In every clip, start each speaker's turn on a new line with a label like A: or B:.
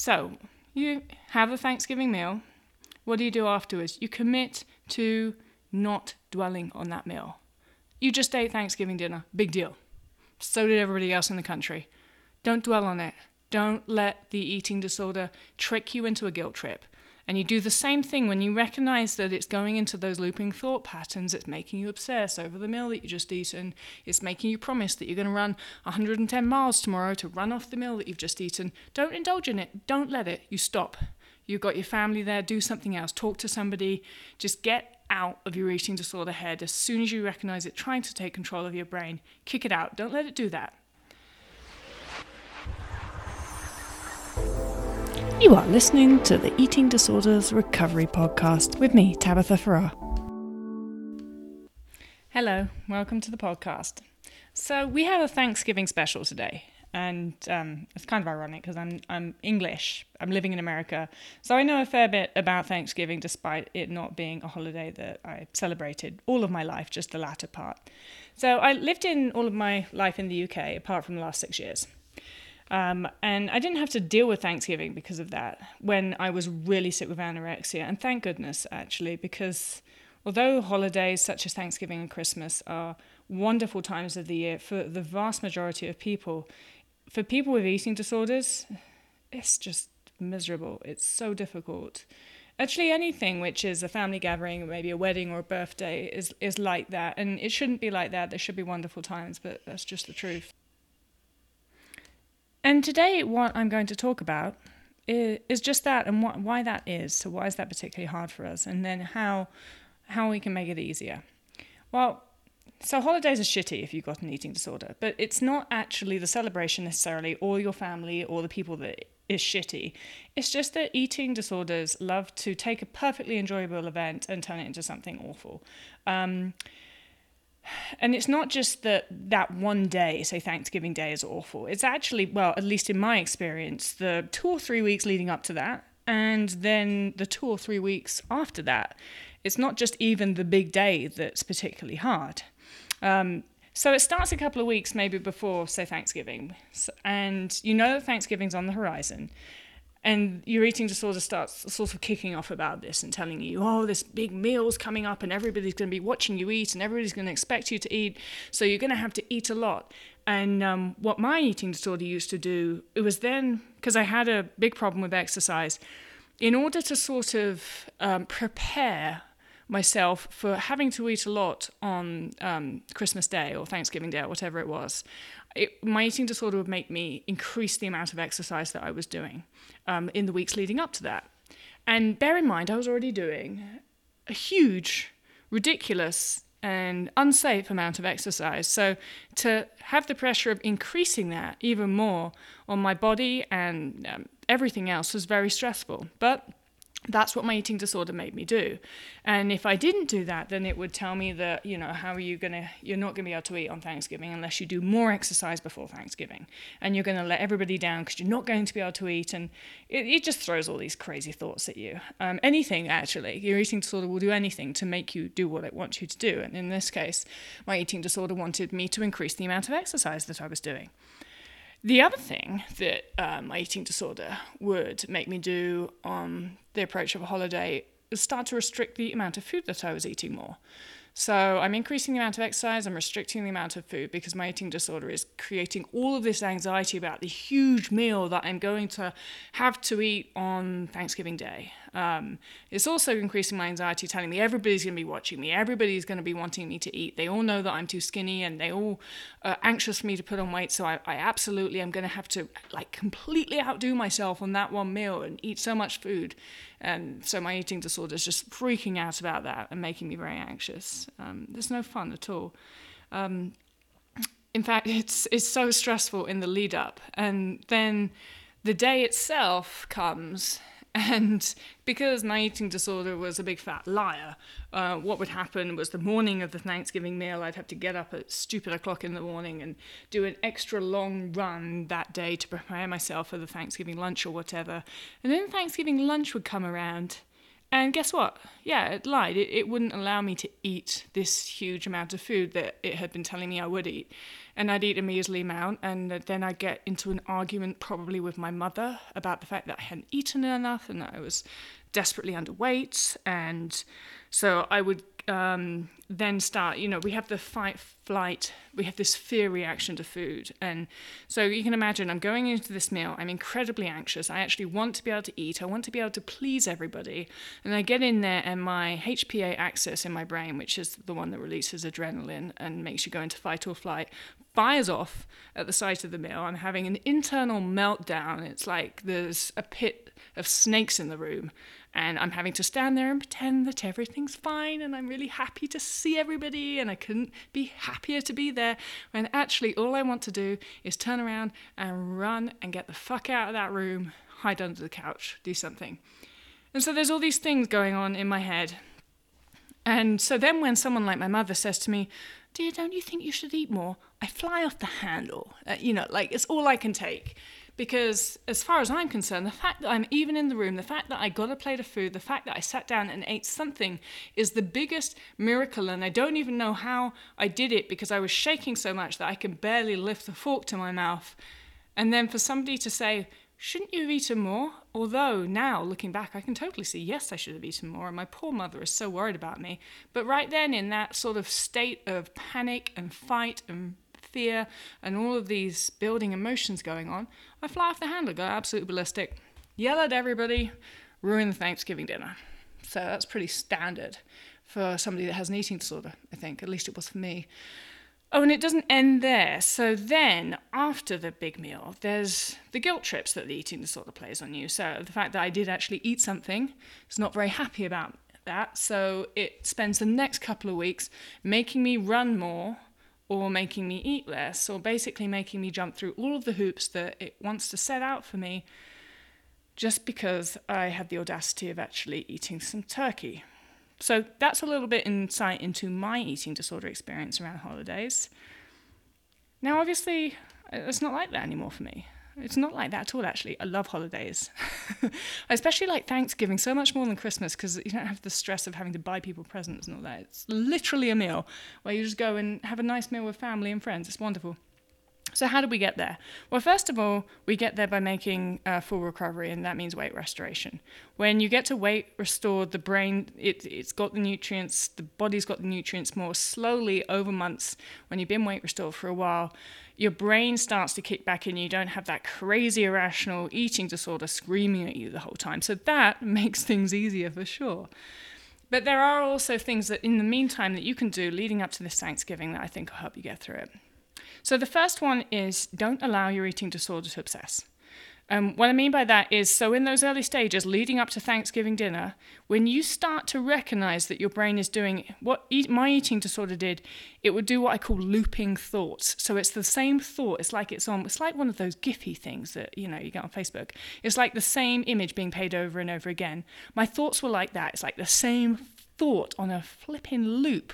A: So, you have a Thanksgiving meal. What do you do afterwards? You commit to not dwelling on that meal. You just ate Thanksgiving dinner. Big deal. So did everybody else in the country. Don't dwell on it. Don't let the eating disorder trick you into a guilt trip. And you do the same thing when you recognize that it's going into those looping thought patterns. It's making you obsess over the meal that you just eaten. It's making you promise that you're going to run 110 miles tomorrow to run off the meal that you've just eaten. Don't indulge in it. Don't let it. You stop. You've got your family there. Do something else. Talk to somebody. Just get out of your eating disorder head as soon as you recognize it trying to take control of your brain. Kick it out. Don't let it do that. You are listening to the Eating Disorders Recovery Podcast with me, Tabitha Farrar. Hello, welcome to the podcast. So, we have a Thanksgiving special today, and um, it's kind of ironic because I'm, I'm English, I'm living in America, so I know a fair bit about Thanksgiving despite it not being a holiday that I celebrated all of my life, just the latter part. So, I lived in all of my life in the UK apart from the last six years. Um, and I didn't have to deal with Thanksgiving because of that when I was really sick with anorexia. And thank goodness, actually, because although holidays such as Thanksgiving and Christmas are wonderful times of the year for the vast majority of people, for people with eating disorders, it's just miserable. It's so difficult. Actually, anything which is a family gathering, maybe a wedding or a birthday, is, is like that. And it shouldn't be like that. There should be wonderful times, but that's just the truth. And today, what I'm going to talk about is, just that and why that is. So, why is that particularly hard for us? And then how, how we can make it easier. Well, so holidays are shitty if you've got an eating disorder, but it's not actually the celebration necessarily, or your family, or the people that is shitty. It's just that eating disorders love to take a perfectly enjoyable event and turn it into something awful. Um, and it's not just that that one day, say Thanksgiving Day, is awful. It's actually, well, at least in my experience, the two or three weeks leading up to that, and then the two or three weeks after that. It's not just even the big day that's particularly hard. Um, so it starts a couple of weeks maybe before, say, Thanksgiving, and you know that Thanksgiving's on the horizon and your eating disorder starts sort of kicking off about this and telling you, oh, this big meal's coming up and everybody's going to be watching you eat and everybody's going to expect you to eat. So you're going to have to eat a lot. And um, what my eating disorder used to do, it was then, because I had a big problem with exercise, in order to sort of um, prepare myself for having to eat a lot on um, Christmas Day or Thanksgiving Day or whatever it was, it, my eating disorder would make me increase the amount of exercise that I was doing um, in the weeks leading up to that. And bear in mind, I was already doing a huge, ridiculous, and unsafe amount of exercise. So to have the pressure of increasing that even more on my body and um, everything else was very stressful. But that's what my eating disorder made me do. And if i didn't do that then it would tell me that you know how are you going to you're not going to be able to eat on thanksgiving unless you do more exercise before thanksgiving. And you're going to let everybody down because you're not going to be able to eat. And it, it just throws all these crazy thoughts at you. Um, anything actually. Your eating disorder will do anything to make you do what it wants you to do. And in this case my eating disorder wanted me to increase the amount of exercise that i was doing the other thing that um, my eating disorder would make me do on the approach of a holiday is start to restrict the amount of food that I was eating more. So I'm increasing the amount of exercise, I'm restricting the amount of food because my eating disorder is creating all of this anxiety about the huge meal that I'm going to have to eat on Thanksgiving Day. Um, it's also increasing my anxiety, telling me everybody's going to be watching me, everybody's going to be wanting me to eat. They all know that I'm too skinny and they all are anxious for me to put on weight. So I, I absolutely am going to have to like completely outdo myself on that one meal and eat so much food. And so my eating disorder is just freaking out about that and making me very anxious. Um, there's no fun at all. Um, in fact, it's it's so stressful in the lead up, and then the day itself comes, and because my eating disorder was a big fat liar, uh, what would happen was the morning of the Thanksgiving meal, I'd have to get up at stupid o'clock in the morning and do an extra long run that day to prepare myself for the Thanksgiving lunch or whatever. And then Thanksgiving lunch would come around, And guess what? Yeah, it lied. It, it wouldn't allow me to eat this huge amount of food that it had been telling me I would eat. And I'd eat a measly amount, and then I'd get into an argument probably with my mother about the fact that I hadn't eaten enough and that I was desperately underweight. And so I would um, then start, you know, we have the fight, flight, we have this fear reaction to food. And so you can imagine I'm going into this meal, I'm incredibly anxious. I actually want to be able to eat, I want to be able to please everybody. And I get in there, and my HPA axis in my brain, which is the one that releases adrenaline and makes you go into fight or flight, fires off at the sight of the meal. I'm having an internal meltdown. It's like there's a pit of snakes in the room and I'm having to stand there and pretend that everything's fine and I'm really happy to see everybody and I couldn't be happier to be there when actually all I want to do is turn around and run and get the fuck out of that room, hide under the couch, do something. And so there's all these things going on in my head. And so then when someone like my mother says to me, Dear, don't you think you should eat more? I fly off the handle. Uh, you know, like it's all I can take. Because as far as I'm concerned, the fact that I'm even in the room, the fact that I got a plate of food, the fact that I sat down and ate something is the biggest miracle. And I don't even know how I did it because I was shaking so much that I could barely lift the fork to my mouth. And then for somebody to say, shouldn't you have eaten more? Although now, looking back, I can totally see, yes, I should have eaten more, and my poor mother is so worried about me. But right then, in that sort of state of panic and fight and fear and all of these building emotions going on, I fly off the handle, go absolutely ballistic, yell at everybody, ruin the Thanksgiving dinner. So that's pretty standard for somebody that has an eating disorder, I think. At least it was for me. Oh, and it doesn't end there. So then, after the big meal, there's the guilt trips that the eating disorder plays on you. So the fact that I did actually eat something, is not very happy about that. So it spends the next couple of weeks making me run more or making me eat less, or basically making me jump through all of the hoops that it wants to set out for me just because I had the audacity of actually eating some turkey. So that's a little bit insight into my eating disorder experience around holidays. Now, obviously, it's not like that anymore for me. It's not like that at all, actually. I love holidays. I especially like Thanksgiving so much more than Christmas because you don't have the stress of having to buy people presents and all that. It's literally a meal where you just go and have a nice meal with family and friends. It's wonderful. So, how do we get there? Well, first of all, we get there by making a full recovery, and that means weight restoration. When you get to weight restored, the brain it, it's got the nutrients, the body's got the nutrients more slowly over months. When you've been weight restored for a while, your brain starts to kick back in. You don't have that crazy irrational eating disorder screaming at you the whole time. So that makes things easier for sure. But there are also things that, in the meantime, that you can do leading up to this Thanksgiving that I think will help you get through it. So the first one is don't allow your eating disorder to obsess. Um, what I mean by that is so in those early stages leading up to Thanksgiving dinner, when you start to recognize that your brain is doing what my eating disorder did, it would do what I call looping thoughts. So it's the same thought. It's like it's on. It's like one of those Giphy things that you know you get on Facebook. It's like the same image being played over and over again. My thoughts were like that. It's like the same thought on a flipping loop,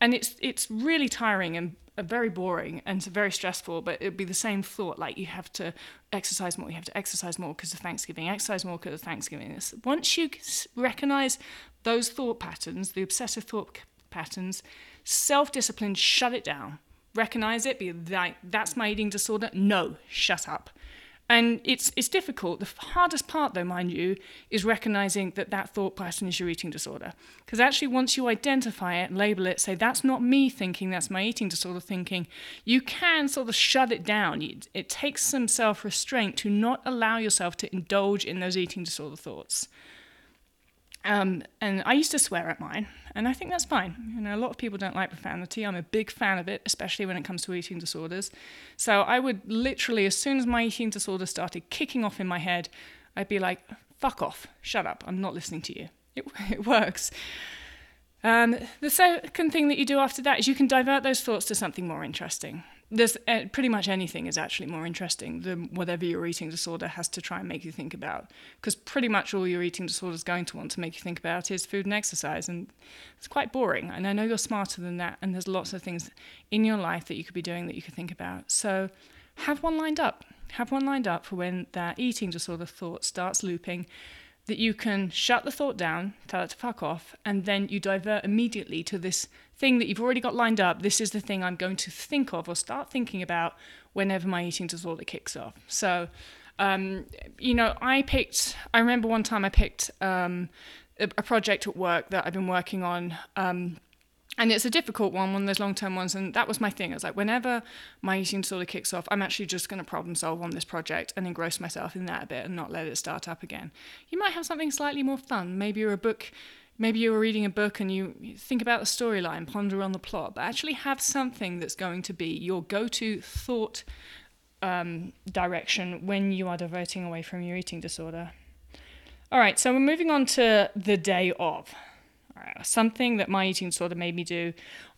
A: and it's it's really tiring and uh, very boring and very stressful, but it'd be the same thought like you have to exercise more, you have to exercise more because of Thanksgiving, exercise more because of Thanksgiving. Once you recognize those thought patterns, the obsessive thought patterns, self discipline, shut it down. Recognize it, be like, that's my eating disorder. No, shut up. And it's, it's difficult. The hardest part, though, mind you, is recognizing that that thought pattern is your eating disorder. Because actually, once you identify it, label it, say, that's not me thinking, that's my eating disorder thinking, you can sort of shut it down. It takes some self restraint to not allow yourself to indulge in those eating disorder thoughts. Um, and I used to swear at mine, and I think that's fine. You know, a lot of people don't like profanity. I'm a big fan of it, especially when it comes to eating disorders. So I would literally, as soon as my eating disorder started kicking off in my head, I'd be like, "Fuck off! Shut up! I'm not listening to you." It, it works. Um, the second thing that you do after that is you can divert those thoughts to something more interesting there's uh, pretty much anything is actually more interesting than whatever your eating disorder has to try and make you think about. Because pretty much all your eating disorder is going to want to make you think about is food and exercise, and it's quite boring. And I know you're smarter than that, and there's lots of things in your life that you could be doing that you could think about. So have one lined up. Have one lined up for when that eating disorder thought starts looping. That you can shut the thought down, tell it to fuck off, and then you divert immediately to this thing that you've already got lined up. This is the thing I'm going to think of or start thinking about whenever my eating disorder kicks off. So, um, you know, I picked, I remember one time I picked um, a, project at work that I've been working on. Um, and it's a difficult one, one of those long term ones. And that was my thing. I was like, whenever my eating disorder kicks off, I'm actually just going to problem solve on this project and engross myself in that a bit and not let it start up again. You might have something slightly more fun. Maybe you're a book. Maybe you're reading a book and you think about the storyline, ponder on the plot, but actually have something that's going to be your go to thought um, direction when you are diverting away from your eating disorder. All right, so we're moving on to the day of something that my eating disorder made me do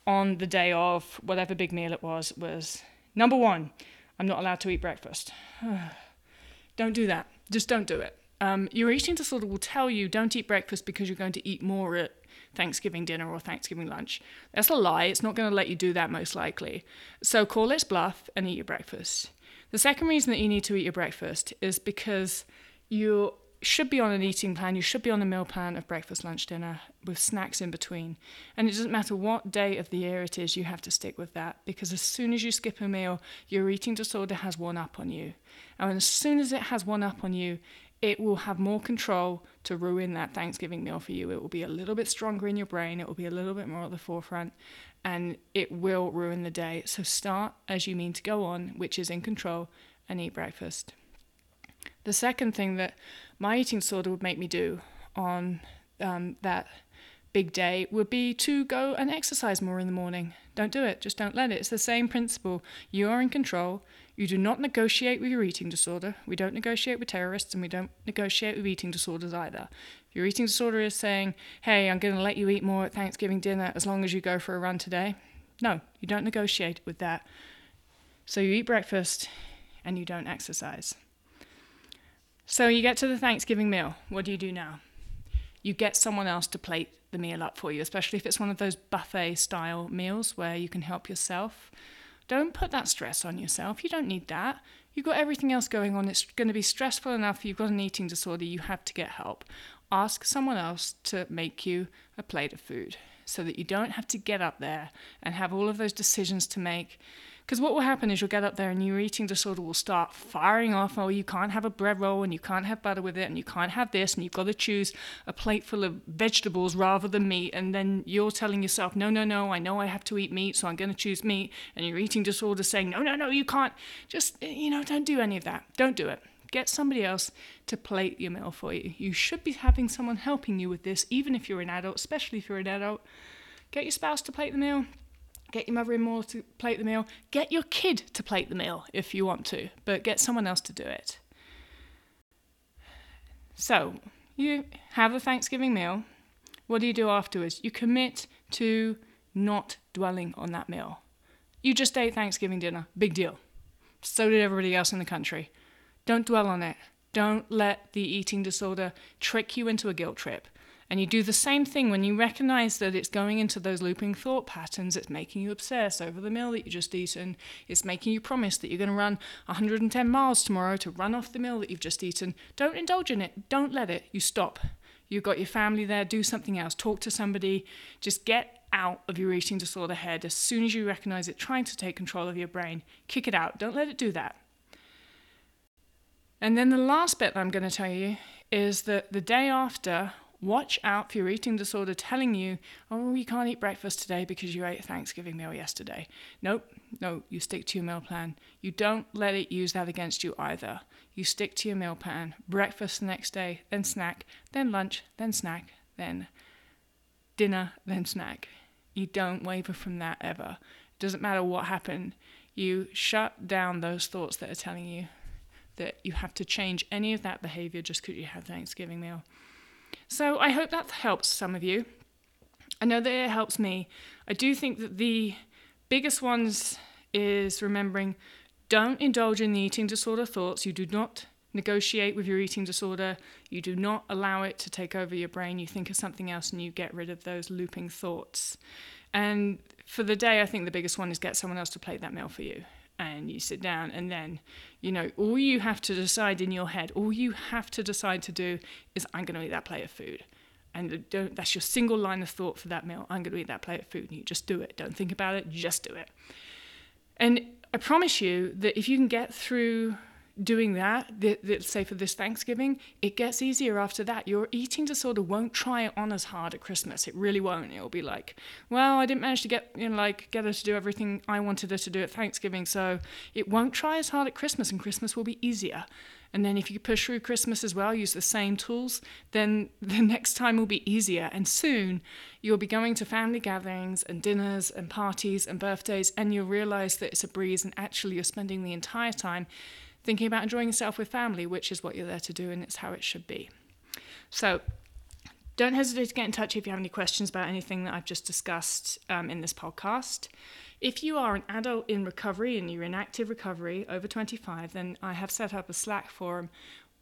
A: on the day of whatever big meal it was was number one, I'm not allowed to eat breakfast. don't do that. Just don't do it. Um, your eating disorder will tell you don't eat breakfast because you're going to eat more at Thanksgiving dinner or Thanksgiving lunch. That's a lie. It's not going to let you do that most likely. So call its bluff and eat your breakfast. The second reason that you need to eat your breakfast is because you should be on an eating plan, you should be on a meal plan of breakfast, lunch, dinner with snacks in between. And it doesn't matter what day of the year it is, you have to stick with that because as soon as you skip a meal, your eating disorder has one up on you. And as soon as it has one up on you, it will have more control to ruin that Thanksgiving meal for you. It will be a little bit stronger in your brain, it will be a little bit more at the forefront, and it will ruin the day. So start as you mean to go on, which is in control, and eat breakfast. The second thing that my eating disorder would make me do on um, that big day would be to go and exercise more in the morning. Don't do it, just don't let it. It's the same principle. You are in control. You do not negotiate with your eating disorder. We don't negotiate with terrorists and we don't negotiate with eating disorders either. If your eating disorder is saying, hey, I'm going to let you eat more at Thanksgiving dinner as long as you go for a run today, no, you don't negotiate with that. So you eat breakfast and you don't exercise. So you get to the Thanksgiving meal. What do you do now? You get someone else to plate the meal up for you, especially if it's one of those buffet style meals where you can help yourself. Don't put that stress on yourself. You don't need that. You've got everything else going on. It's going to be stressful enough. You've got an eating disorder. You have to get help. Ask someone else to make you a plate of food so that you don't have to get up there and have all of those decisions to make because what will happen is you'll get up there and your eating disorder will start firing off. Oh, you can't have a bread roll and you can't have butter with it and you can't have this and you've got to choose a plate full of vegetables rather than meat. And then you're telling yourself, no, no, no, I know I have to eat meat, so I'm going to choose meat. And your eating disorder saying, no, no, no, you can't. Just, eh, you know, don't do any of that. Don't do it. Get somebody else to plate your meal for you. You should be having someone helping you with this, even if you're an adult, especially if you're an adult. Get your spouse to plate the meal Get your mother in law to plate the meal. Get your kid to plate the meal if you want to, but get someone else to do it. So, you have a Thanksgiving meal. What do you do afterwards? You commit to not dwelling on that meal. You just ate Thanksgiving dinner. Big deal. So did everybody else in the country. Don't dwell on it. Don't let the eating disorder trick you into a guilt trip. And you do the same thing when you recognize that it's going into those looping thought patterns. It's making you obsess over the meal that you just eaten. It's making you promise that you're going to run 110 miles tomorrow to run off the meal that you've just eaten. Don't indulge in it. Don't let it. You stop. You've got your family there. Do something else. Talk to somebody. Just get out of your eating disorder head as soon as you recognize it trying to take control of your brain. Kick it out. Don't let it do that. And then the last bit I'm going to tell you is that the day after Watch out for your eating disorder telling you, oh, you can't eat breakfast today because you ate Thanksgiving meal yesterday. Nope, no, you stick to your meal plan. You don't let it use that against you either. You stick to your meal plan. Breakfast the next day, then snack, then lunch, then snack, then dinner, then snack. You don't waver from that ever. It doesn't matter what happened. You shut down those thoughts that are telling you that you have to change any of that behavior just because you had Thanksgiving meal. So I hope that helps some of you. I know that it helps me. I do think that the biggest ones is remembering don't indulge in the eating disorder thoughts. You do not negotiate with your eating disorder. You do not allow it to take over your brain. You think of something else and you get rid of those looping thoughts. And for the day, I think the biggest one is get someone else to plate that meal for you. And you sit down and then you know all you have to decide in your head all you have to decide to do is i'm going to eat that plate of food. And that's your single line of thought for that meal. I'm going to eat that plate of food and you just do it. Don't think about it. Just do it. And i promise you that if you can get through doing that, that, that, say for this Thanksgiving, it gets easier after that. Your eating disorder won't try it on as hard at Christmas. It really won't. It'll be like, well, I didn't manage to get you know like get her to do everything I wanted her to do at Thanksgiving, so it won't try as hard at Christmas, and Christmas will be easier. And then if you push through Christmas as well, use the same tools, then the next time will be easier. And soon you'll be going to family gatherings and dinners and parties and birthdays, and you'll realize that it's a breeze, and actually you're spending the entire time thinking about enjoying yourself with family, which is what you're there to do and it's how it should be. So, don't hesitate to get in touch if you have any questions about anything that I've just discussed um, in this podcast. If you are an adult in recovery and you're in active recovery over 25, then I have set up a Slack forum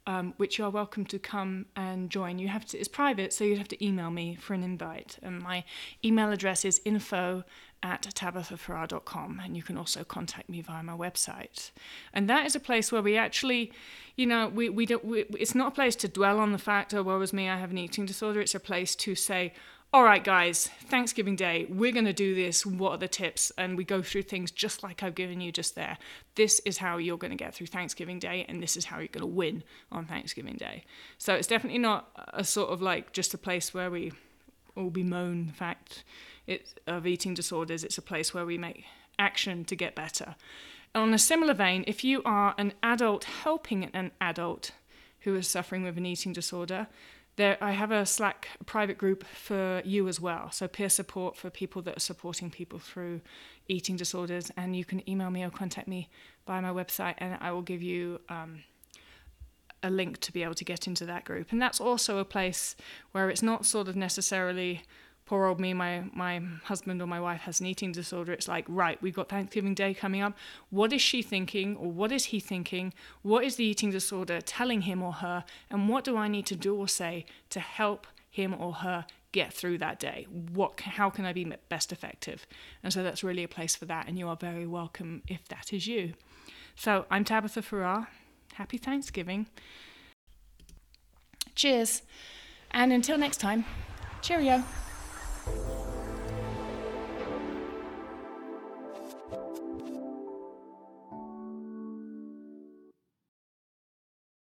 A: um, which you are welcome to come and join. You have to, it's private, so you'd have to email me for an invite. And my email address is info at tabithafarrar.com and you can also contact me via my website and that is a place where we actually you know we, we don't we, it's not a place to dwell on the fact oh woe is me i have an eating disorder it's a place to say all right guys thanksgiving day we're going to do this what are the tips and we go through things just like i've given you just there this is how you're going to get through thanksgiving day and this is how you're going to win on thanksgiving day so it's definitely not a sort of like just a place where we all bemoan the fact of eating disorders. It's a place where we make action to get better. On a similar vein, if you are an adult helping an adult who is suffering with an eating disorder, there I have a Slack private group for you as well. So peer support for people that are supporting people through eating disorders, and you can email me or contact me via my website, and I will give you. Um, a link to be able to get into that group. And that's also a place where it's not sort of necessarily poor old me, my my husband or my wife has an eating disorder. It's like, right, we've got Thanksgiving Day coming up. What is she thinking, or what is he thinking? What is the eating disorder telling him or her, and what do I need to do or say to help him or her get through that day? What, how can I be best effective? And so that's really a place for that, and you are very welcome if that is you. So I'm Tabitha Farrar. Happy Thanksgiving. Cheers, and until next time, cheerio. Thank you.